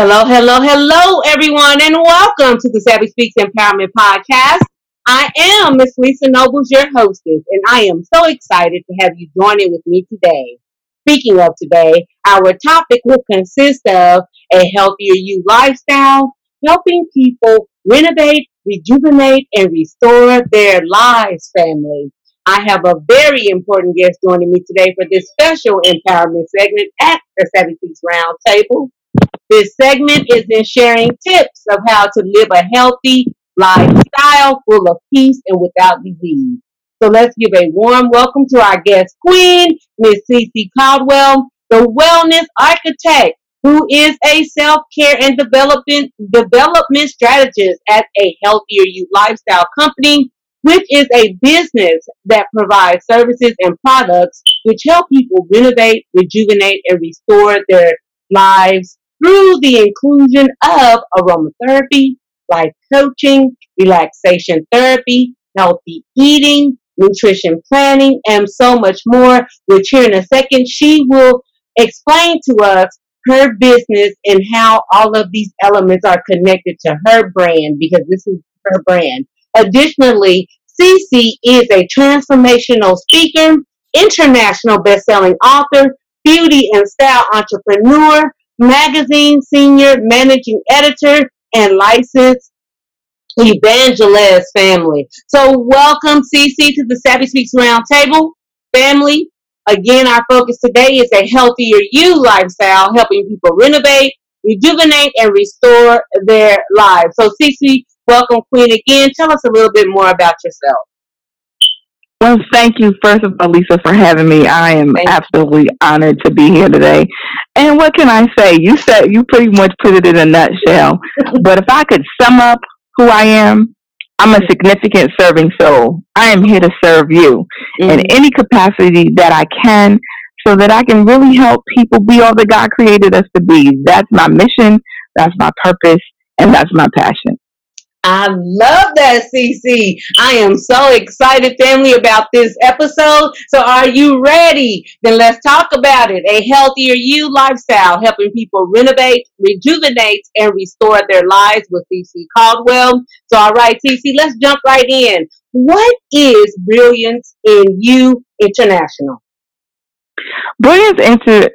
Hello, hello, hello, everyone, and welcome to the Savvy Speaks Empowerment Podcast. I am Miss Lisa Nobles, your hostess, and I am so excited to have you join in with me today. Speaking of today, our topic will consist of a healthier you lifestyle, helping people renovate, rejuvenate, and restore their lives, family. I have a very important guest joining me today for this special empowerment segment at the Savvy Speaks Roundtable. This segment is in sharing tips of how to live a healthy lifestyle full of peace and without disease. So let's give a warm welcome to our guest queen, Miss Cee Cee Caldwell, the wellness architect, who is a self-care and development development strategist at a healthier you lifestyle company, which is a business that provides services and products which help people renovate, rejuvenate, and restore their lives through the inclusion of aromatherapy, life coaching, relaxation therapy, healthy eating, nutrition planning, and so much more, which here in a second she will explain to us her business and how all of these elements are connected to her brand because this is her brand. Additionally, Cee Cee is a transformational speaker, international best-selling author, beauty and style entrepreneur, magazine senior managing editor, and licensed evangelist family. So welcome Cee Cee to the Savvy Speaks Roundtable family. Again, our focus today is a healthier you lifestyle, helping people renovate, rejuvenate, and restore their lives. So Cee Cee, welcome Queen again. Tell us a little bit more about yourself. Well, thank you, first of all, Lisa, for having me. I am Thank you. absolutely honored to be here today. And what can I say? You said you pretty much put it in a nutshell. But if I could sum up who I am, I'm a significant serving soul. I am here to serve you in Mhm. any capacity that I can so that I can really help people be all that God created us to be. That's my mission, that's my purpose, and that's my passion. I love that, Cee Cee. I am so excited, family, about this episode. So, are you ready? Then let's talk about it. A healthier you lifestyle, helping people renovate, rejuvenate, and restore their lives with Cee Cee Caldwell. So, all right, Cee Cee, let's jump right in. What is Brilliance in You International? Brilliance Inter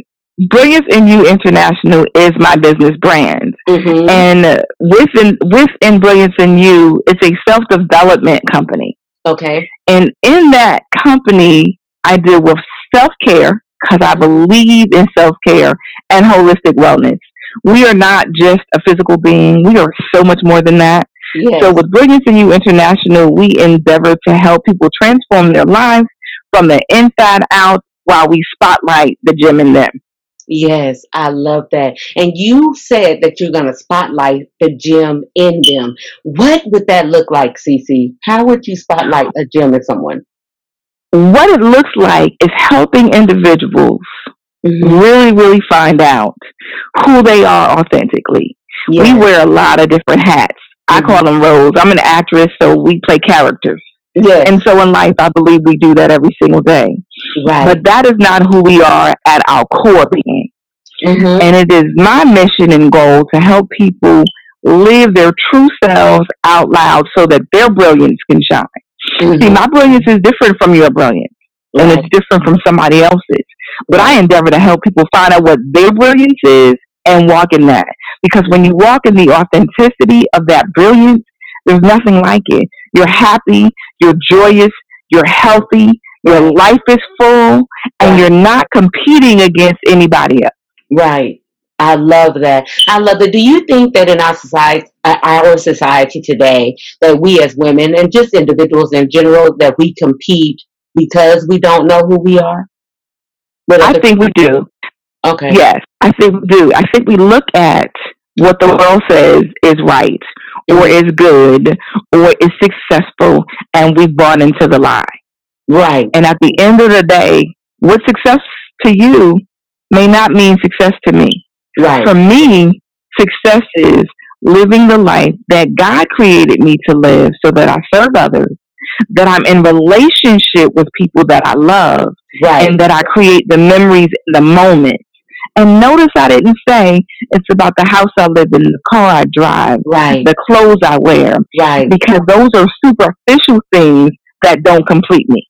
Brilliance in You International is my business brand. Mm-hmm. And within within Brilliance in You, it's a self development company. Okay. And in that company, I deal with self care because I believe in self care and holistic wellness. We are not just a physical being, we are so much more than that. Yes. So, with Brilliance in You International, we endeavor to help people transform their lives from the inside out while we spotlight the gem in them. Yes, I love that. And you said that you're going to spotlight the gem in them. What would that look like, Cee Cee? How would you spotlight a gem in someone? What it looks like is helping individuals Mm-hmm. really, really find out who they are authentically. We wear a lot of different hats. I Mhm. call them roles. I'm an actress, so we play characters. Yes. And so in life, I believe we do that every single day. Right. But that is not who we are at our core being. Mhm. And it is my mission and goal to help people live their true selves out loud so that their brilliance can shine. See, Mhm. my brilliance is different from your brilliance, and it's different from somebody else's. But I endeavor to help people find out what their brilliance is and walk in that. Because when you walk in the authenticity of that brilliance, there's nothing like it. You're happy, you're joyous, you're healthy, your life is full, and you're not competing against anybody else. Right. I love that. I love that. Do you think that in our society, uh, our society today, that we as women and just individuals in general, that we compete because we don't know who we are? I think we do. Okay. Yes, I think we do. I think we look at what the world says is right or is good or is successful and we've bought into the lie. Right. And at the end of the day, what success to you may not mean success to me. Right. For me, success is living the life that God created me to live so that I serve others, that I'm in relationship with people that I love, Right. and that I create the memories in the moment And notice I didn't say it's about the house I live in, the car I drive, Right. the clothes I wear, Right. because those are superficial things that don't complete me.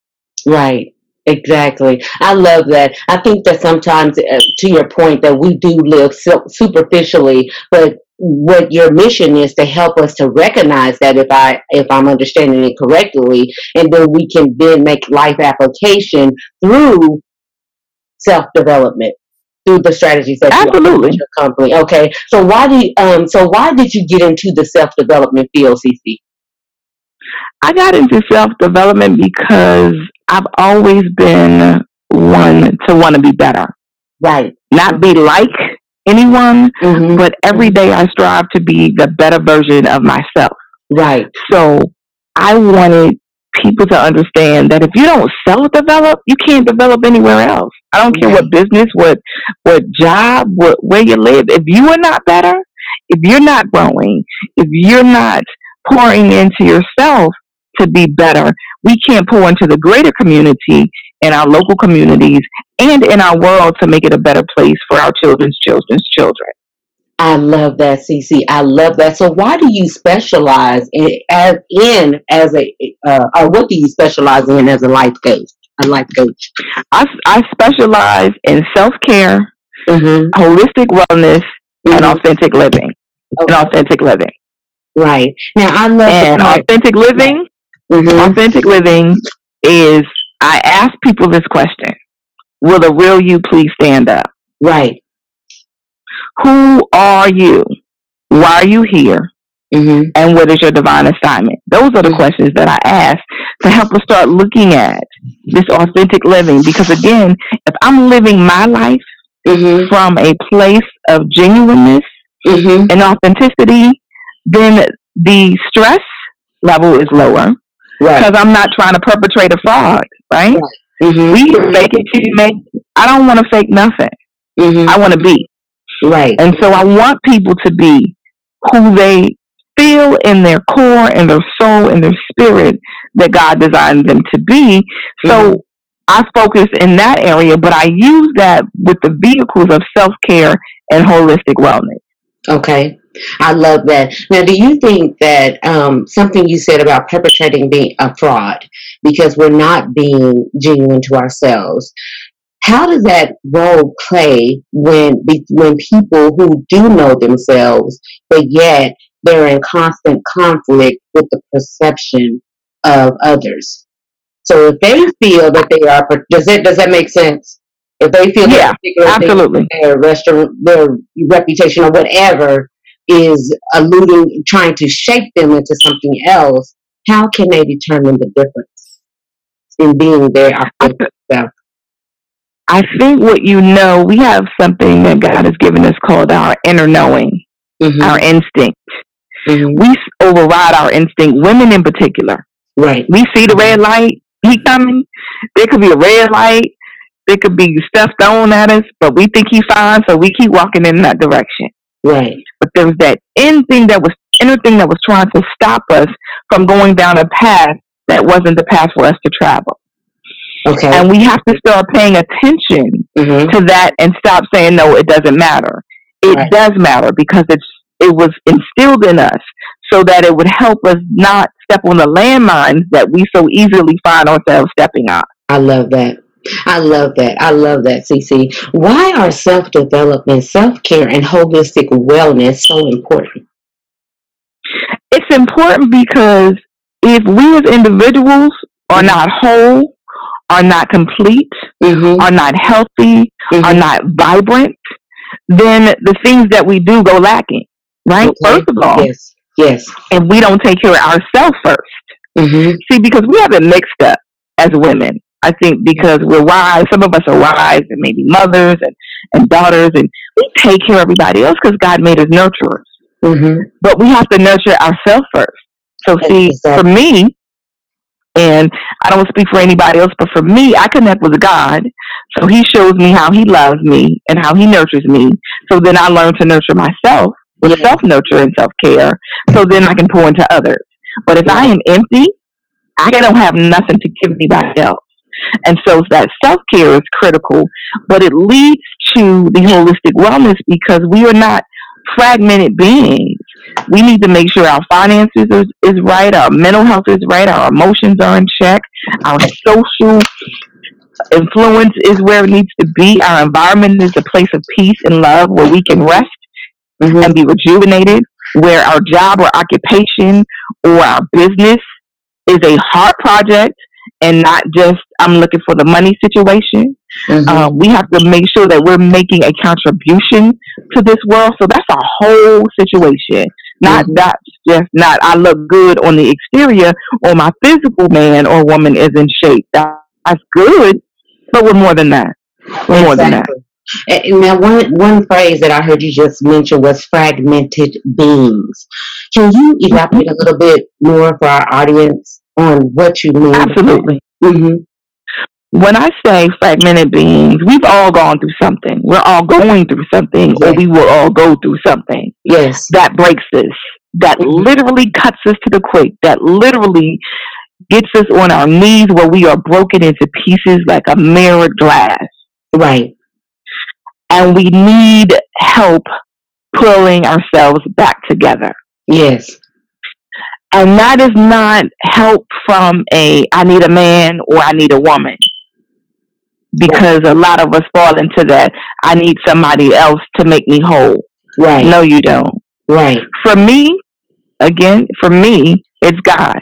Right. Exactly. I love that. I think that sometimes, uh, to your point, that we do live so superficially, but what your mission is to help us to recognize that if I if I'm understanding it correctly, and then we can then make life application through self development through the strategies that you Absolutely. with your company. Okay, so why do you, um so why did you get into the self development field, Cee Cee? I got into self development because I've always been one to want to be better, Right. not be like anyone, Mm-hmm. but every day I strive to be the better version of myself. Right. So I wanted people to understand that if you don't self develop, you can't develop anywhere else. I don't care what business, what what job, what where you live. If you are not better, if you're not growing, if you're not pouring into yourself to be better, we can't pour into the greater community in our local communities and in our world to make it a better place for our children's children's children. I love that, Cee Cee. I love that. So, why do you specialize in as in as a uh, or what do you specialize in as a life coach? A life coach. I, I specialize in self care, Mm-hmm. holistic wellness, and authentic living. Okay. And authentic living. Right now, I love And part. authentic living, Mhm. authentic living is I ask people this question. Will the real you please stand up? Right. Who are you? Why are you here? Mm-hmm. And what is your divine assignment? Those are the Mhm. questions that I ask to help us start looking at this authentic living. Because again, if I'm living my life Mm-hmm. from a place of genuineness Mm-hmm. and authenticity, then the stress level is lower Right. because I'm not trying to perpetrate a fraud, right? Mm-hmm. We can fake it till you make. I don't want to fake nothing. Mm-hmm. I want to be, Right. and so I want people to be who they feel in their core, in their soul, in their spirit that God designed them to be. So I focus in that area, but I use that with the vehicles of self care and holistic wellness. Okay. I love that. Now, do you think that um, something you said about perpetrating being a fraud because we're not being genuine to ourselves? How does that role play when when people who do know themselves, but yet they're in constant conflict with the perception of others? So if they feel that they are, does it does that make sense? If they feel Yeah, a particular thing Absolutely. their restaurant, their reputation or whatever is alluding, trying to shape them into something else, how can they determine the difference in being their I, authentic self? I think what you know, we have something that God has given us called our inner knowing, Mm-hmm. our instinct. hmm We override our instinct, women in particular. Right. We see the red light, he coming. There could be a red light. There could be stuff thrown at us, but we think he's fine, so we keep walking in that direction. Right. But there was that in thing that was inner thing that was trying to stop us from going down a path that wasn't the path for us to travel. Okay. And we have to start paying attention hmm to that and stop saying no, it doesn't matter. It Right. does matter because it's it was instilled in us so that it would help us not step on the landmines that we so easily find ourselves stepping on. I love that. I love that. I love that, Cee Cee. Why are self development, self care, and holistic wellness so important? It's important because if we as individuals are not whole, are not complete, Mm-hmm. are not healthy, are not vibrant, then the things that we do go lacking. Right? First of all, yes. Yes. and we don't take care of ourselves first. Mm-hmm. See, because we have it mixed up as women. I think because we're wise, some of us are wives and maybe mothers and, and daughters, and we take care of everybody else because God made us nurturers. Mm-hmm. But we have to nurture ourselves first. So, see, for me, and I don't speak for anybody else, but for me, I connect with God. So He shows me how He loves me and how He nurtures me. So then I learn to nurture myself with Yeah. self nurture and self care. So then I can pour into others. But if I am empty, I don't have nothing to give anybody else. And so that self care is critical, but it leads to the holistic wellness because we are not fragmented beings. We need to make sure our finances is, is right, our mental health is right, our emotions are in check, our social influence is where it needs to be, our environment is a place of peace and love where we can rest mm-hmm. and be rejuvenated, where our job or occupation or our business is a heart project and not just I'm looking for the money situation. Mm-hmm. Uh, we have to make sure that we're making a contribution to this world. So that's a whole situation. Not mm-hmm. that's just not I look good on the exterior or my physical man or woman is in shape. That's good, but we're more than that. We're exactly. more than that. And now, one one phrase that I heard you just mention was fragmented beings. Can you elaborate a little bit more for our audience on what you mean. Absolutely. Mm-hmm. When I say fragmented beings, we've all gone through something. We're all going through something, yes. or we will all go through something. Yes. That breaks us, that mm-hmm. literally cuts us to the quick, that literally gets us on our knees where we are broken into pieces like a mirrored glass. Right. And we need help pulling ourselves back together. Yes. And that is not help from a I need a man or I need a woman. Because a lot of us fall into that I need somebody else to make me whole. Right. No, you don't. Right. For me, again, for me, it's God.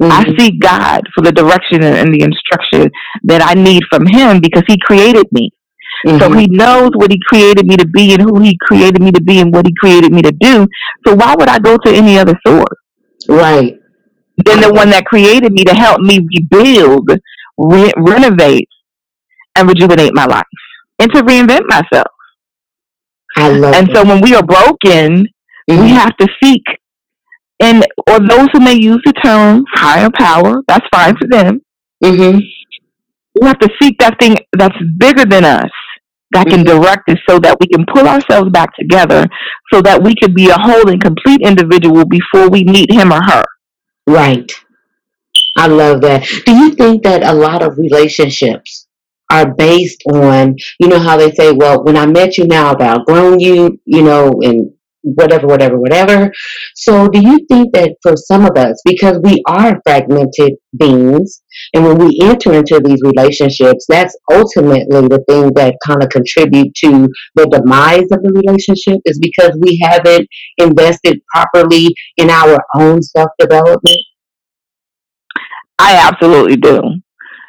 Mm-hmm. I seek God for the direction and the instruction that I need from Him because He created me. Mm-hmm. So He knows what He created me to be and who He created me to be and what He created me to do. So why would I go to any other source? Right. Than the one that created me to help me rebuild, re- renovate, and rejuvenate my life and to reinvent myself. I love and so when we are broken, mm-hmm. we have to seek and or those who may use the term higher power, that's fine for them. Mm-hmm. We have to seek that thing that's bigger than us, that can mm-hmm. direct us so that we can pull ourselves back together so that we can be a whole and complete individual before we meet him or her. Right. I love that. Do you think that a lot of relationships are based on, you know, how they say, well, when I met you now, I've outgrown you, you know, and whatever, whatever, whatever. So do you think that for some of us, because we are fragmented beings, and when we enter into these relationships, that's ultimately the thing that kind of contribute to the demise of the relationship is because we haven't invested properly in our own self development? I absolutely do.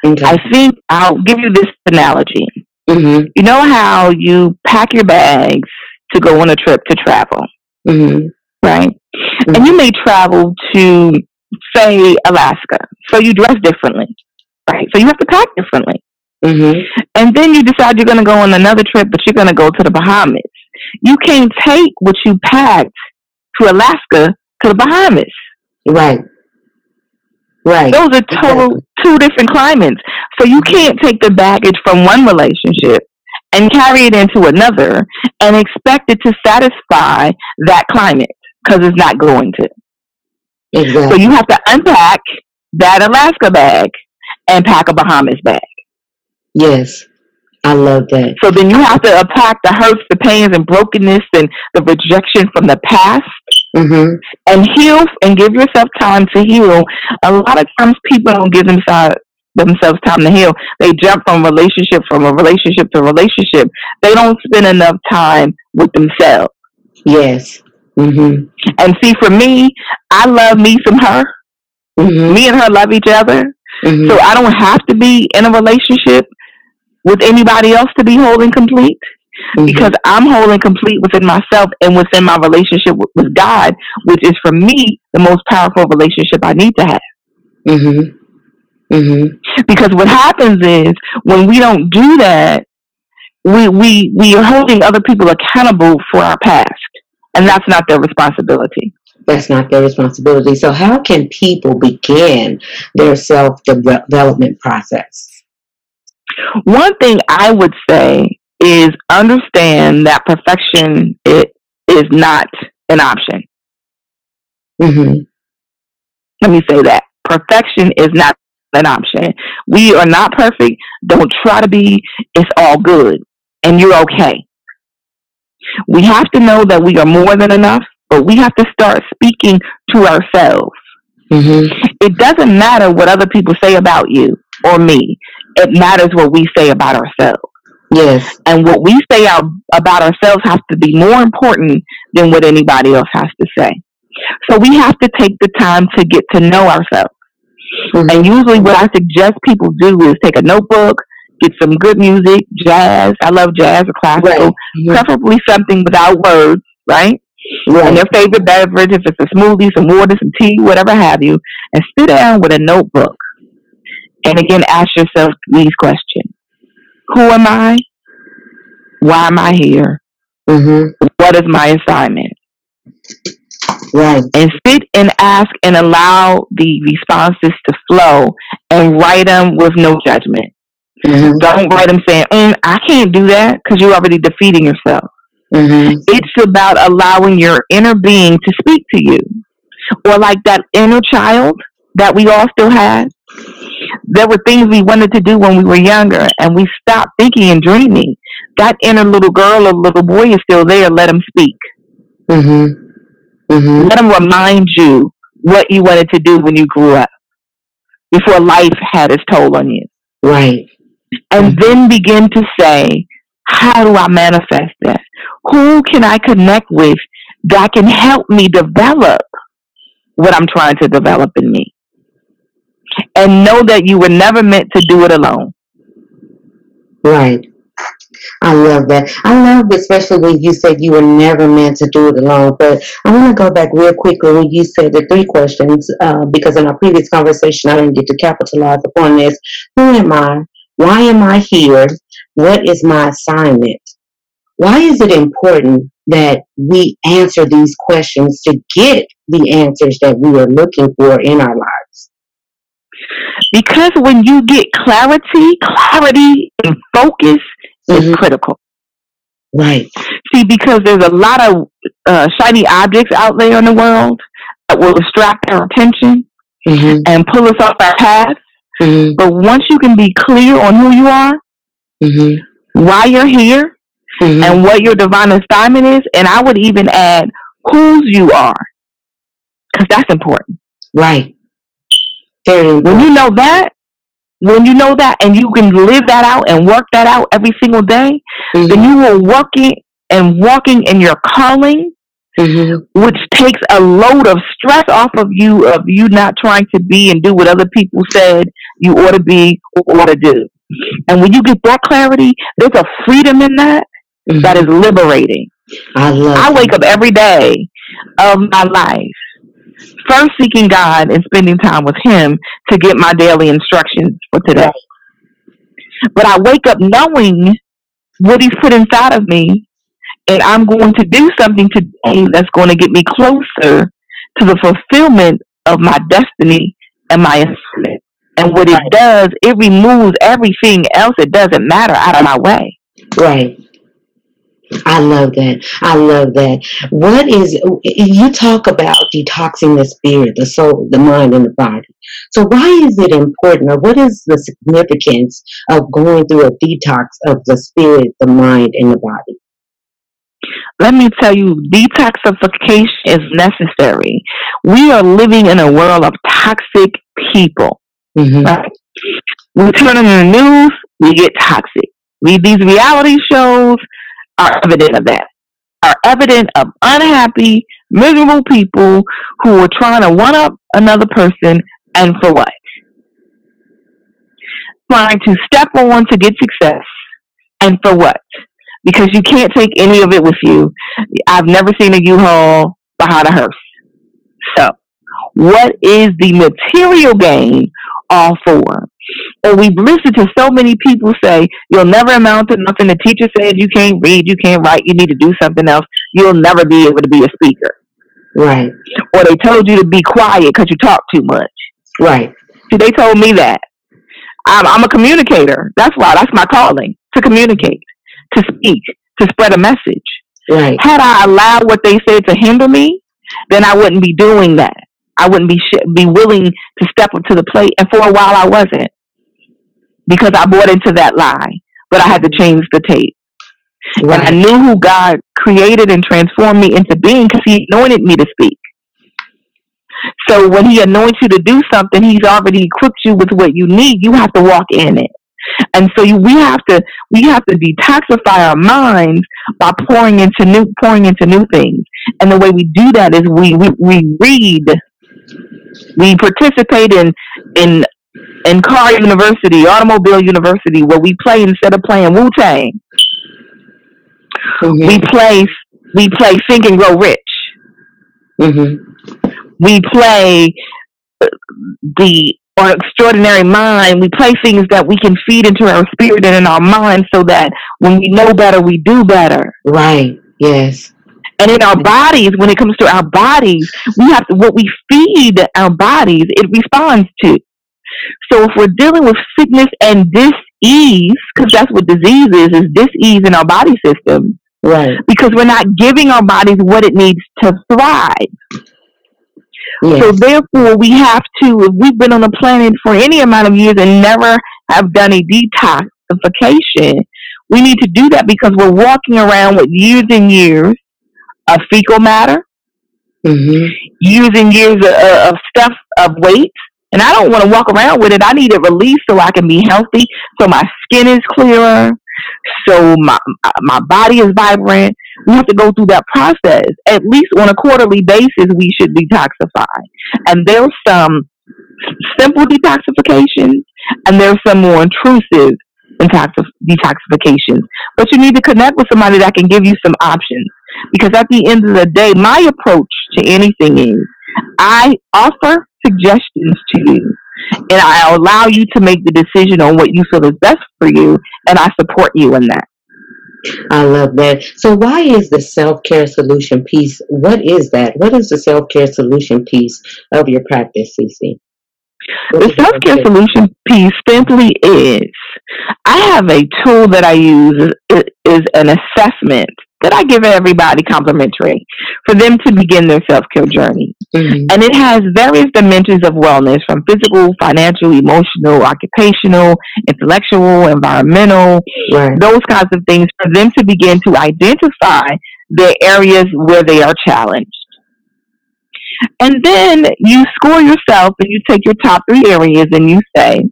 Okay. I think I'll give you this analogy. Mm-hmm. You know how you pack your bags to go on a trip to travel, mm-hmm. right? Mm-hmm. And you may travel to, say, Alaska. So you dress differently, right? So you have to pack differently. Mm-hmm. And then you decide you're going to go on another trip, but you're going to go to the Bahamas. You can't take what you packed to Alaska to the Bahamas. Right. Right. Those are total exactly. two different climates. So you can't take the baggage from one relationship and carry it into another and expect it to satisfy that climate because it's not going to. Exactly. So you have to unpack that Alaska bag and pack a Bahamas bag. Yes. I love that. So then you have to unpack the hurts, the pains, and brokenness and the rejection from the past mm-hmm. and heal and give yourself time to heal. A lot of times people don't give themselves themselves time to heal. They jump from relationship from a relationship to relationship. They don't spend enough time with themselves. Yes. Mm-hmm. And see, for me, I love me some her. Mm-hmm. Me and her love each other. Mm-hmm. So I don't have to be in a relationship with anybody else to be whole and complete. Mm-hmm. Because I'm whole and complete within myself and within my relationship with, with God, which is for me the most powerful relationship I need to have. Mm-hmm. Because what happens is when we don't do that, we, we, we are holding other people accountable for our past. And that's not their responsibility. That's not their responsibility. So, how can people begin their self development process? One thing I would say is understand that perfection it is not an option. Mm-hmm. Let me say that perfection is not an option. We are not perfect. Don't try to be. It's all good. And you're okay. We have to know that we are more than enough, but we have to start speaking to ourselves. Mm-hmm. It doesn't matter what other people say about you or me. It matters what we say about ourselves. Yes. And what we say out about ourselves has to be more important than what anybody else has to say. So we have to take the time to get to know ourselves. Mm-hmm. And usually what I suggest people do is take a notebook, get some good music, jazz. I love jazz or classical, right. mm-hmm. preferably something without words, right? right? And their favorite beverage, if it's a smoothie, some water, some tea, whatever have you, and sit down with a notebook. And again, ask yourself these questions. Who am I? Why am I here? Mm-hmm. What is my assignment? Right. And sit and ask and allow the responses to flow and write them with no judgment. Mm-hmm. Don't write them saying, mm, I can't do that because you're already defeating yourself. Mm-hmm. It's about allowing your inner being to speak to you. Or like that inner child that we all still had. There were things we wanted to do when we were younger and we stopped thinking and dreaming. That inner little girl or little boy is still there. Let him speak. Mm-hmm. Mm-hmm. Let them remind you what you wanted to do when you grew up before life had its toll on you. Right. And mm-hmm. then begin to say, how do I manifest that? Who can I connect with that can help me develop what I'm trying to develop in me? And know that you were never meant to do it alone. Right. I love that. I love, especially when you said you were never meant to do it alone. But I want to go back real quickly when you said the three questions, uh, because in our previous conversation, I didn't get to capitalize upon this. Who am I? Why am I here? What is my assignment? Why is it important that we answer these questions to get the answers that we are looking for in our lives? Because when you get clarity, clarity and focus mm-hmm. is critical. Right. See, because there's a lot of uh, shiny objects out there in the world that will distract our attention mm-hmm. and pull us off our path. Mm-hmm. But once you can be clear on who you are, mm-hmm. why you're here, mm-hmm. and what your divine assignment is, and I would even add whose you are, because that's important. Right. Very important. When you know that, when you know that and you can live that out and work that out every single day, mm-hmm. then you are working and walking in your calling, mm-hmm. which takes a load of stress off of you of you not trying to be and do what other people said you ought to be or ought to do. And when you get that clarity, there's a freedom in that, mm-hmm. that is liberating. I love. I wake up every day of my life first seeking God and spending time with Him to get my daily instructions for today. But I wake up knowing what He's put inside of me, and I'm going to do something today that's going to get me closer to the fulfillment of my destiny and my assignment. And what it does, it removes everything else. It doesn't matter out of my way. Right. I love that. I love that. What is, you talk about detoxing the spirit, the soul, the mind, and the body. So, why is it important, or what is the significance of going through a detox of the spirit, the mind, and the body? Let me tell you, detoxification is necessary. We are living in a world of toxic people. Mm-hmm. Right? We turn on the news, we get toxic. Read these reality shows, are evident of that. Are evident of unhappy, miserable people who are trying to one up another person and for what? Trying to step on to get success and for what? Because you can't take any of it with you. I've never seen a U-Haul behind a hearse. So, what is the material gain all for? And we've listened to so many people say, you'll never amount to nothing. The teacher said you can't read, you can't write, you need to do something else. You'll never be able to be a speaker. Right. Or they told you to be quiet because you talk too much. Right. See, they told me that. I'm, I'm a communicator. That's why. That's my calling to communicate, to speak, to spread a message. Right. Had I allowed what they said to hinder me, then I wouldn't be doing that. I wouldn't be sh- be willing to step up to the plate. And for a while, I wasn't because I bought into that lie. But I had to change the tape. Right. And I knew who God created and transformed me into being because He anointed me to speak. So when He anoints you to do something, He's already equipped you with what you need. You have to walk in it. And so you, we have to we have to detoxify our minds by pouring into new pouring into new things. And the way we do that is we we, we read, we participate in in in car university, automobile university, where we play instead of playing Wu Tang. Mm-hmm. We play we play Think and Grow Rich. Mm-hmm. We play uh, the or extraordinary mind, we play things that we can feed into our spirit and in our mind so that when we know better, we do better. Right. Yes. And in our bodies, when it comes to our bodies, we have to, what we feed our bodies, it responds to. So if we're dealing with sickness and dis-ease, because that's what disease is, is dis-ease in our body system. Right. Because we're not giving our bodies what it needs to thrive. Yes. So therefore, we have to, if we've been on the planet for any amount of years and never have done a detoxification, we need to do that because we're walking around with years and years of fecal matter, mm-hmm. years and years of, of stuff of weight. And I don't want to walk around with it. I need it released so I can be healthy, so my skin is clearer, so my my body is vibrant. We have to go through that process. At least on a quarterly basis, we should detoxify. And there's some simple detoxifications, and there's some more intrusive detoxifications. But you need to connect with somebody that can give you some options. Because at the end of the day, my approach to anything is I offer suggestions to you and I allow you to make the decision on what you feel is best for you, and I support you in that. I love that. So, why is the self care solution piece? What is that? What is the self care solution piece of your practice, Cee Cee? The self care solution piece simply is I have a tool that I use is, is an assessment that I give everybody complimentary for them to begin their self care journey. Mm-hmm. And it has various dimensions of wellness from physical, financial, emotional, occupational, intellectual, environmental, right. those kinds of things for them to begin to identify the areas where they are challenged. And then you score yourself and you take your top three areas and you say,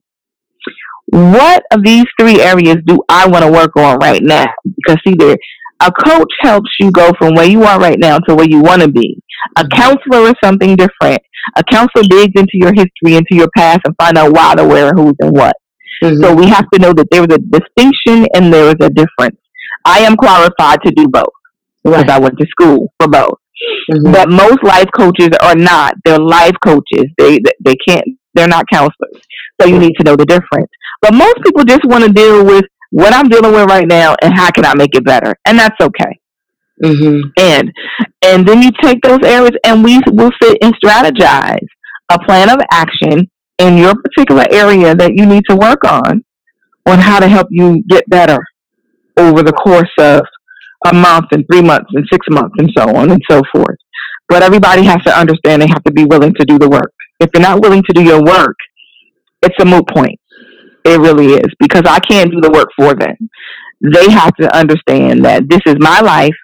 what of these three areas do I want to work on right now? Because either a coach helps you go from where you are right now to where you want to be. A counselor is something different. A counselor digs into your history, into your past, and find out why, the where, who's, and what. Mm-hmm. So we have to know that there is a distinction and there is a difference. I am qualified to do both because right. I went to school for both. Mm-hmm. But most life coaches are not. They're life coaches. They they can't. They're not counselors. So you need to know the difference. But most people just want to deal with what I'm dealing with right now and how can I make it better, and that's okay. Mm-hmm. And and then you take those areas and we will sit and strategize a plan of action in your particular area that you need to work on on how to help you get better over the course of a month and three months and six months and so on and so forth. But everybody has to understand they have to be willing to do the work. If you're not willing to do your work, it's a moot point. It really is because I can't do the work for them. They have to understand that this is my life.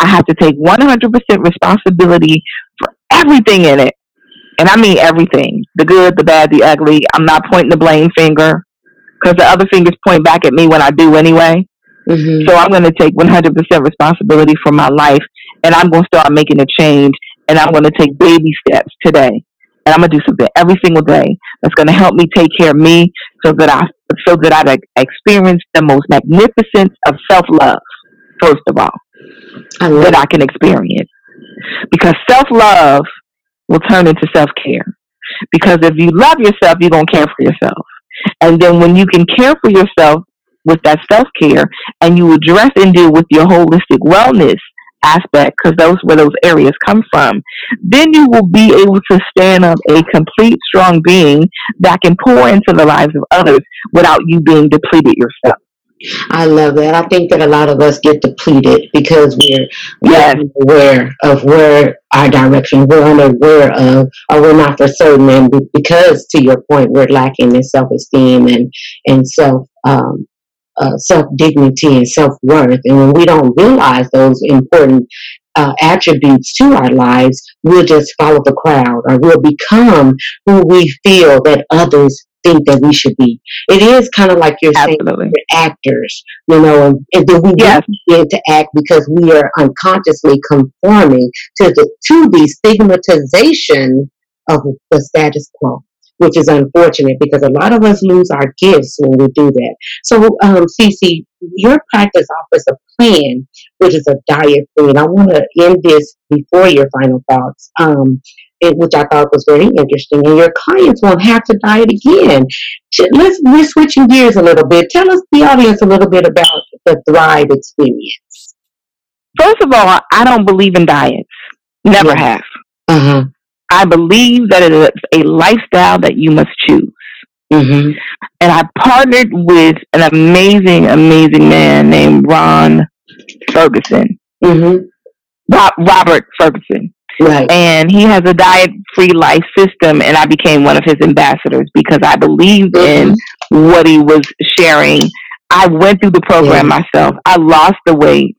I have to take 100% responsibility for everything in it. And I mean everything the good, the bad, the ugly. I'm not pointing the blame finger because the other fingers point back at me when I do anyway. Mm-hmm. So I'm going to take 100% responsibility for my life and I'm going to start making a change and I'm going to take baby steps today. And I'm going to do something every single day that's going to help me take care of me so that I so that I experience the most magnificence of self-love first of all I that I can experience. Because self-love will turn into self-care. Because if you love yourself, you're going to care for yourself. And then when you can care for yourself with that self care and you address and deal with your holistic wellness aspect, because those where those areas come from, then you will be able to stand up a complete, strong being that can pour into the lives of others without you being depleted yourself. I love that. I think that a lot of us get depleted because we're, we're Yes, unaware of where our direction, we're unaware of, or we're not for certain. And because, to your point, we're lacking in self esteem and, and self, um, uh, self dignity and self worth. And when we don't realize those important uh, attributes to our lives, we'll just follow the crowd or we'll become who we feel that others think that we should be. It is kind of like you're saying absolutely. we're actors, you know, and, and then we Yes, begin to act because we are unconsciously conforming to the to the stigmatization of the status quo, which is unfortunate because a lot of us lose our gifts when we do that. So, um, Cee Cee, your practice offers a plan, which is a diet plan. I want to end this before your final thoughts. Um, it, which I thought was very interesting, and your clients won't have to diet again. Let's we're switching gears a little bit. Tell us the audience a little bit about the Thrive experience. first of all, I don't believe in diets. Never have. Uh huh. I believe that it is a lifestyle that you must choose. Mm-hmm. And I partnered with an amazing, amazing man named Ron Ferguson, Mm-hmm. Rob, Robert Ferguson. Right. And he has a diet free life system, and I became one of his ambassadors because I believed in what he was sharing. I went through the program myself. I lost the weight.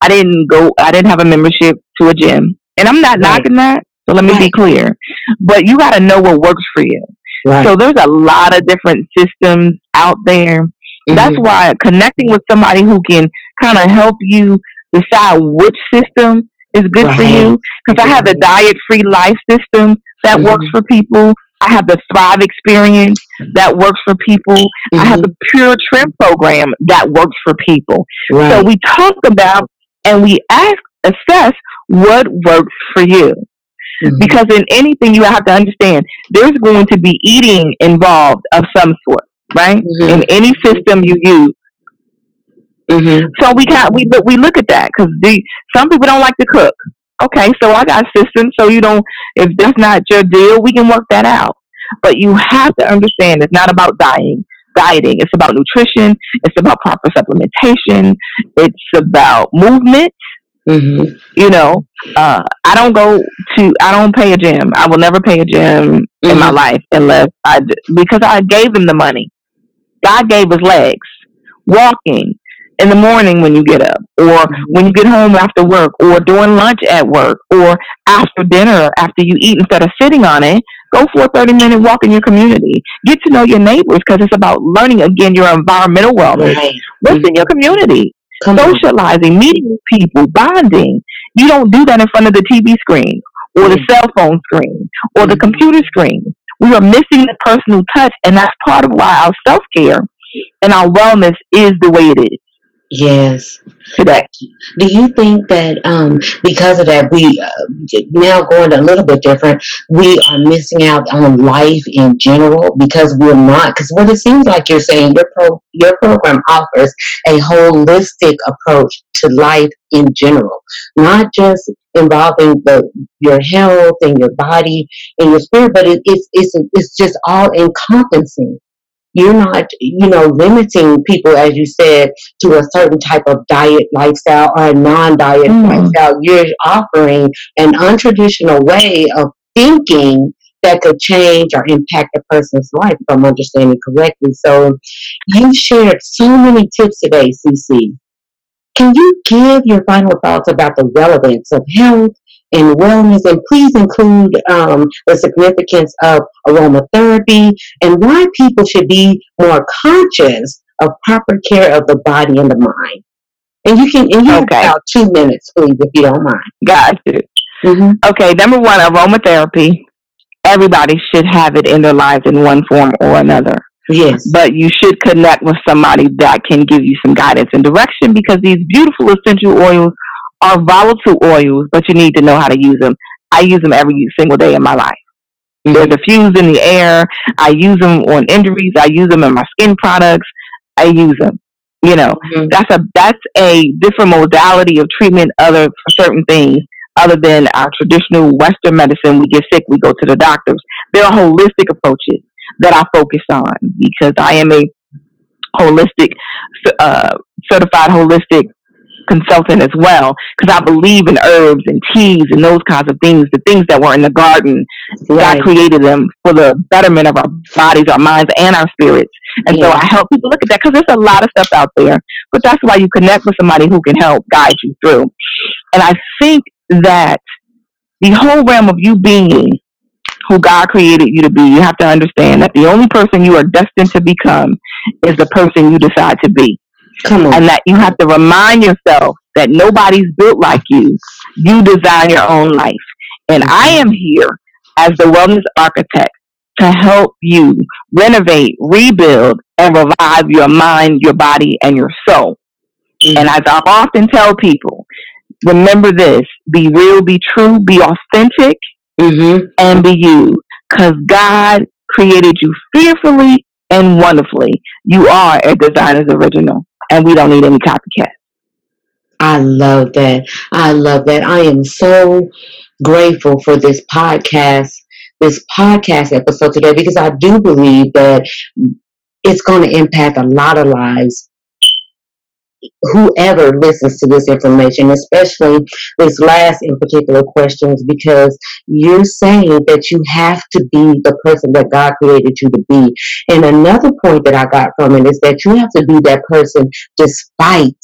I didn't go, I didn't have a membership to a gym. And I'm not Right. knocking that, so let me be clear. But you got to know what works for you. Right. So there's a lot of different systems out there. That's Mhm. why connecting with somebody who can kind of help you decide which system is good for you. Because I have the diet free life system that Mhm. works for people. I have the Thrive experience that works for people. I have the Pure Trim program that works for people. right. So we talk about and we ask, assess what works for you. Mhm. Because in anything you have to understand, there's going to be eating involved of some sort, right? Mhm. In any system you use. Mhm. So we got we but we look at that because the some people don't like to cook. Okay, so I got systems. So you don't if that's not your deal, we can work that out. But you have to understand it's not about dieting. Dieting. It's about nutrition. It's about proper supplementation. It's about movement. Mhm. You know, uh, I don't go to. I don't pay a gym. I will never pay a gym in my Mhm. life unless I, because I gave him the money. God gave us legs, walking in the morning when you get up, or when you get home after work, or during lunch at work, or after dinner after you eat. Instead of sitting on it, go for a thirty minute walk in your community. Get to know your neighbors because it's about learning again your environmental wellness. Right. What's in your community? Come on. Socializing, meeting people, bonding. You don't do that in front of the TV screen or the Mhm. cell phone screen or the Mhm. computer screen. We are missing the personal touch, and that's part of why our self care and our wellness is the way it is Yes. today. Do you think that um, because of that, we uh, now going a little bit different, we are missing out on life in general because we're not? Because what it seems like you're saying, your pro your program offers a holistic approach to life in general, not just involving the your health and your body and your spirit, but it, it's it's it's just all encompassing. You're not, you know, limiting people, as you said, to a certain type of diet lifestyle or a non-diet Mm. lifestyle. You're offering an untraditional way of thinking that could change or impact a person's life, if I'm understanding correctly. So you shared so many tips today, Cee Cee. Can you give your final thoughts about the relevance of health and wellness, and please include um, the significance of aromatherapy and why people should be more conscious of proper care of the body and the mind? And you can, and you have Okay. about two minutes, please, if you don't mind. Got you. Mm-hmm. Okay, number one, aromatherapy. Everybody should have it in their lives in one form or another. Yes. But you should connect with somebody that can give you some guidance and direction because these beautiful essential oils are volatile oils, but you need to know how to use them. I use them every single day in my life. They're diffused in the air. I use them on injuries. I use them in my skin products. I use them. You know, Mhm. that's a that's a different modality of treatment other for certain things other than our traditional Western medicine. We get sick, we go to the doctors. There are holistic approaches that I focus on because I am a holistic, uh, certified holistic consultant as well because I believe in herbs and teas and those kinds of things, the things that were in the garden. Right. God created them for the betterment of our bodies, our minds, and our spirits. And yeah. so I help people look at that because there's a lot of stuff out there. But that's why you connect with somebody who can help guide you through. And I think that the whole realm of you being who God created you to be, you have to understand that the only person you are destined to become is the person you decide to be. And that you have to remind yourself that nobody's built like you. You design your own life. And I am here as the wellness architect to help you renovate, rebuild, and revive your mind, your body, and your soul. Mm-hmm. And as I often tell people, remember this be real, be true, be authentic, mm-hmm. and be you. Because God created you fearfully and wonderfully. You are a designer's original and we don't need any copycats. I love that. I love that. I am so grateful for this podcast, this podcast episode today, because I do believe that it's going to impact a lot of lives whoever listens to this information, especially this last in particular questions, because you're saying that you have to be the person that God created you to be. And another point that I got from it is that you have to be that person despite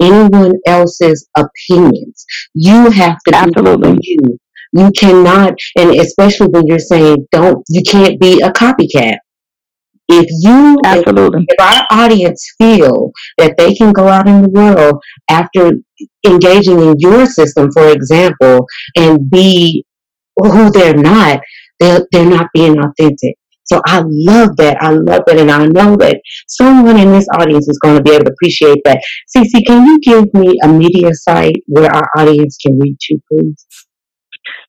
anyone else's opinions. You have to Absolutely. be you. You cannot, and especially when you're saying don't, you can't be a copycat. If you, Absolutely. If, if our audience feel that they can go out in the world after engaging in your system, for example, and be who they're not, they're, they're not being authentic. So I love that. I love that. And I know that someone in this audience is going to be able to appreciate that. Cee Cee, can you give me a media site where our audience can reach you, please?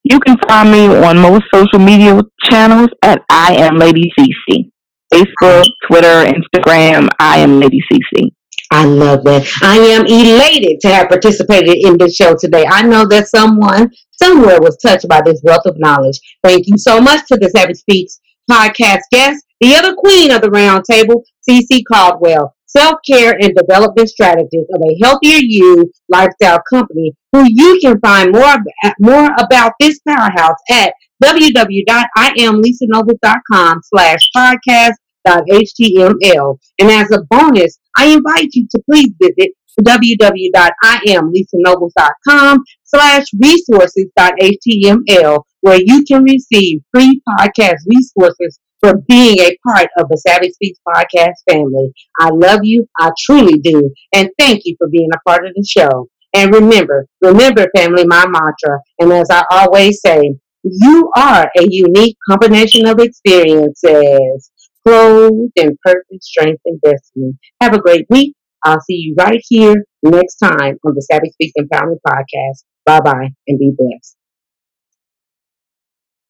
You can find me on most social media channels at I am Lady Cee Cee. Facebook, Twitter, Instagram. I am Lady Cee Cee. I love that. I am elated to have participated in this show today. I know that someone somewhere was touched by this wealth of knowledge. Thank you so much to the Savvy Speaks podcast guest, the other queen of the round table, Cee Cee Caldwell, self care and development strategist of a healthier you lifestyle company, who you can find more more about this powerhouse at www.iamlisanoble.com slash podcast html. And as a bonus, I invite you to please visit www.iamlisanobles.com slash resources.html where you can receive free podcast resources for being a part of the Savvy Speaks podcast family. I love you. I truly do. And thank you for being a part of the show. And remember, remember family, my mantra. And as I always say, you are a unique combination of experiences clothed in perfect strength and destiny. Have a great week. I'll see you right here next time on the Savvy Speaks Empowerment Podcast. Bye bye and be blessed.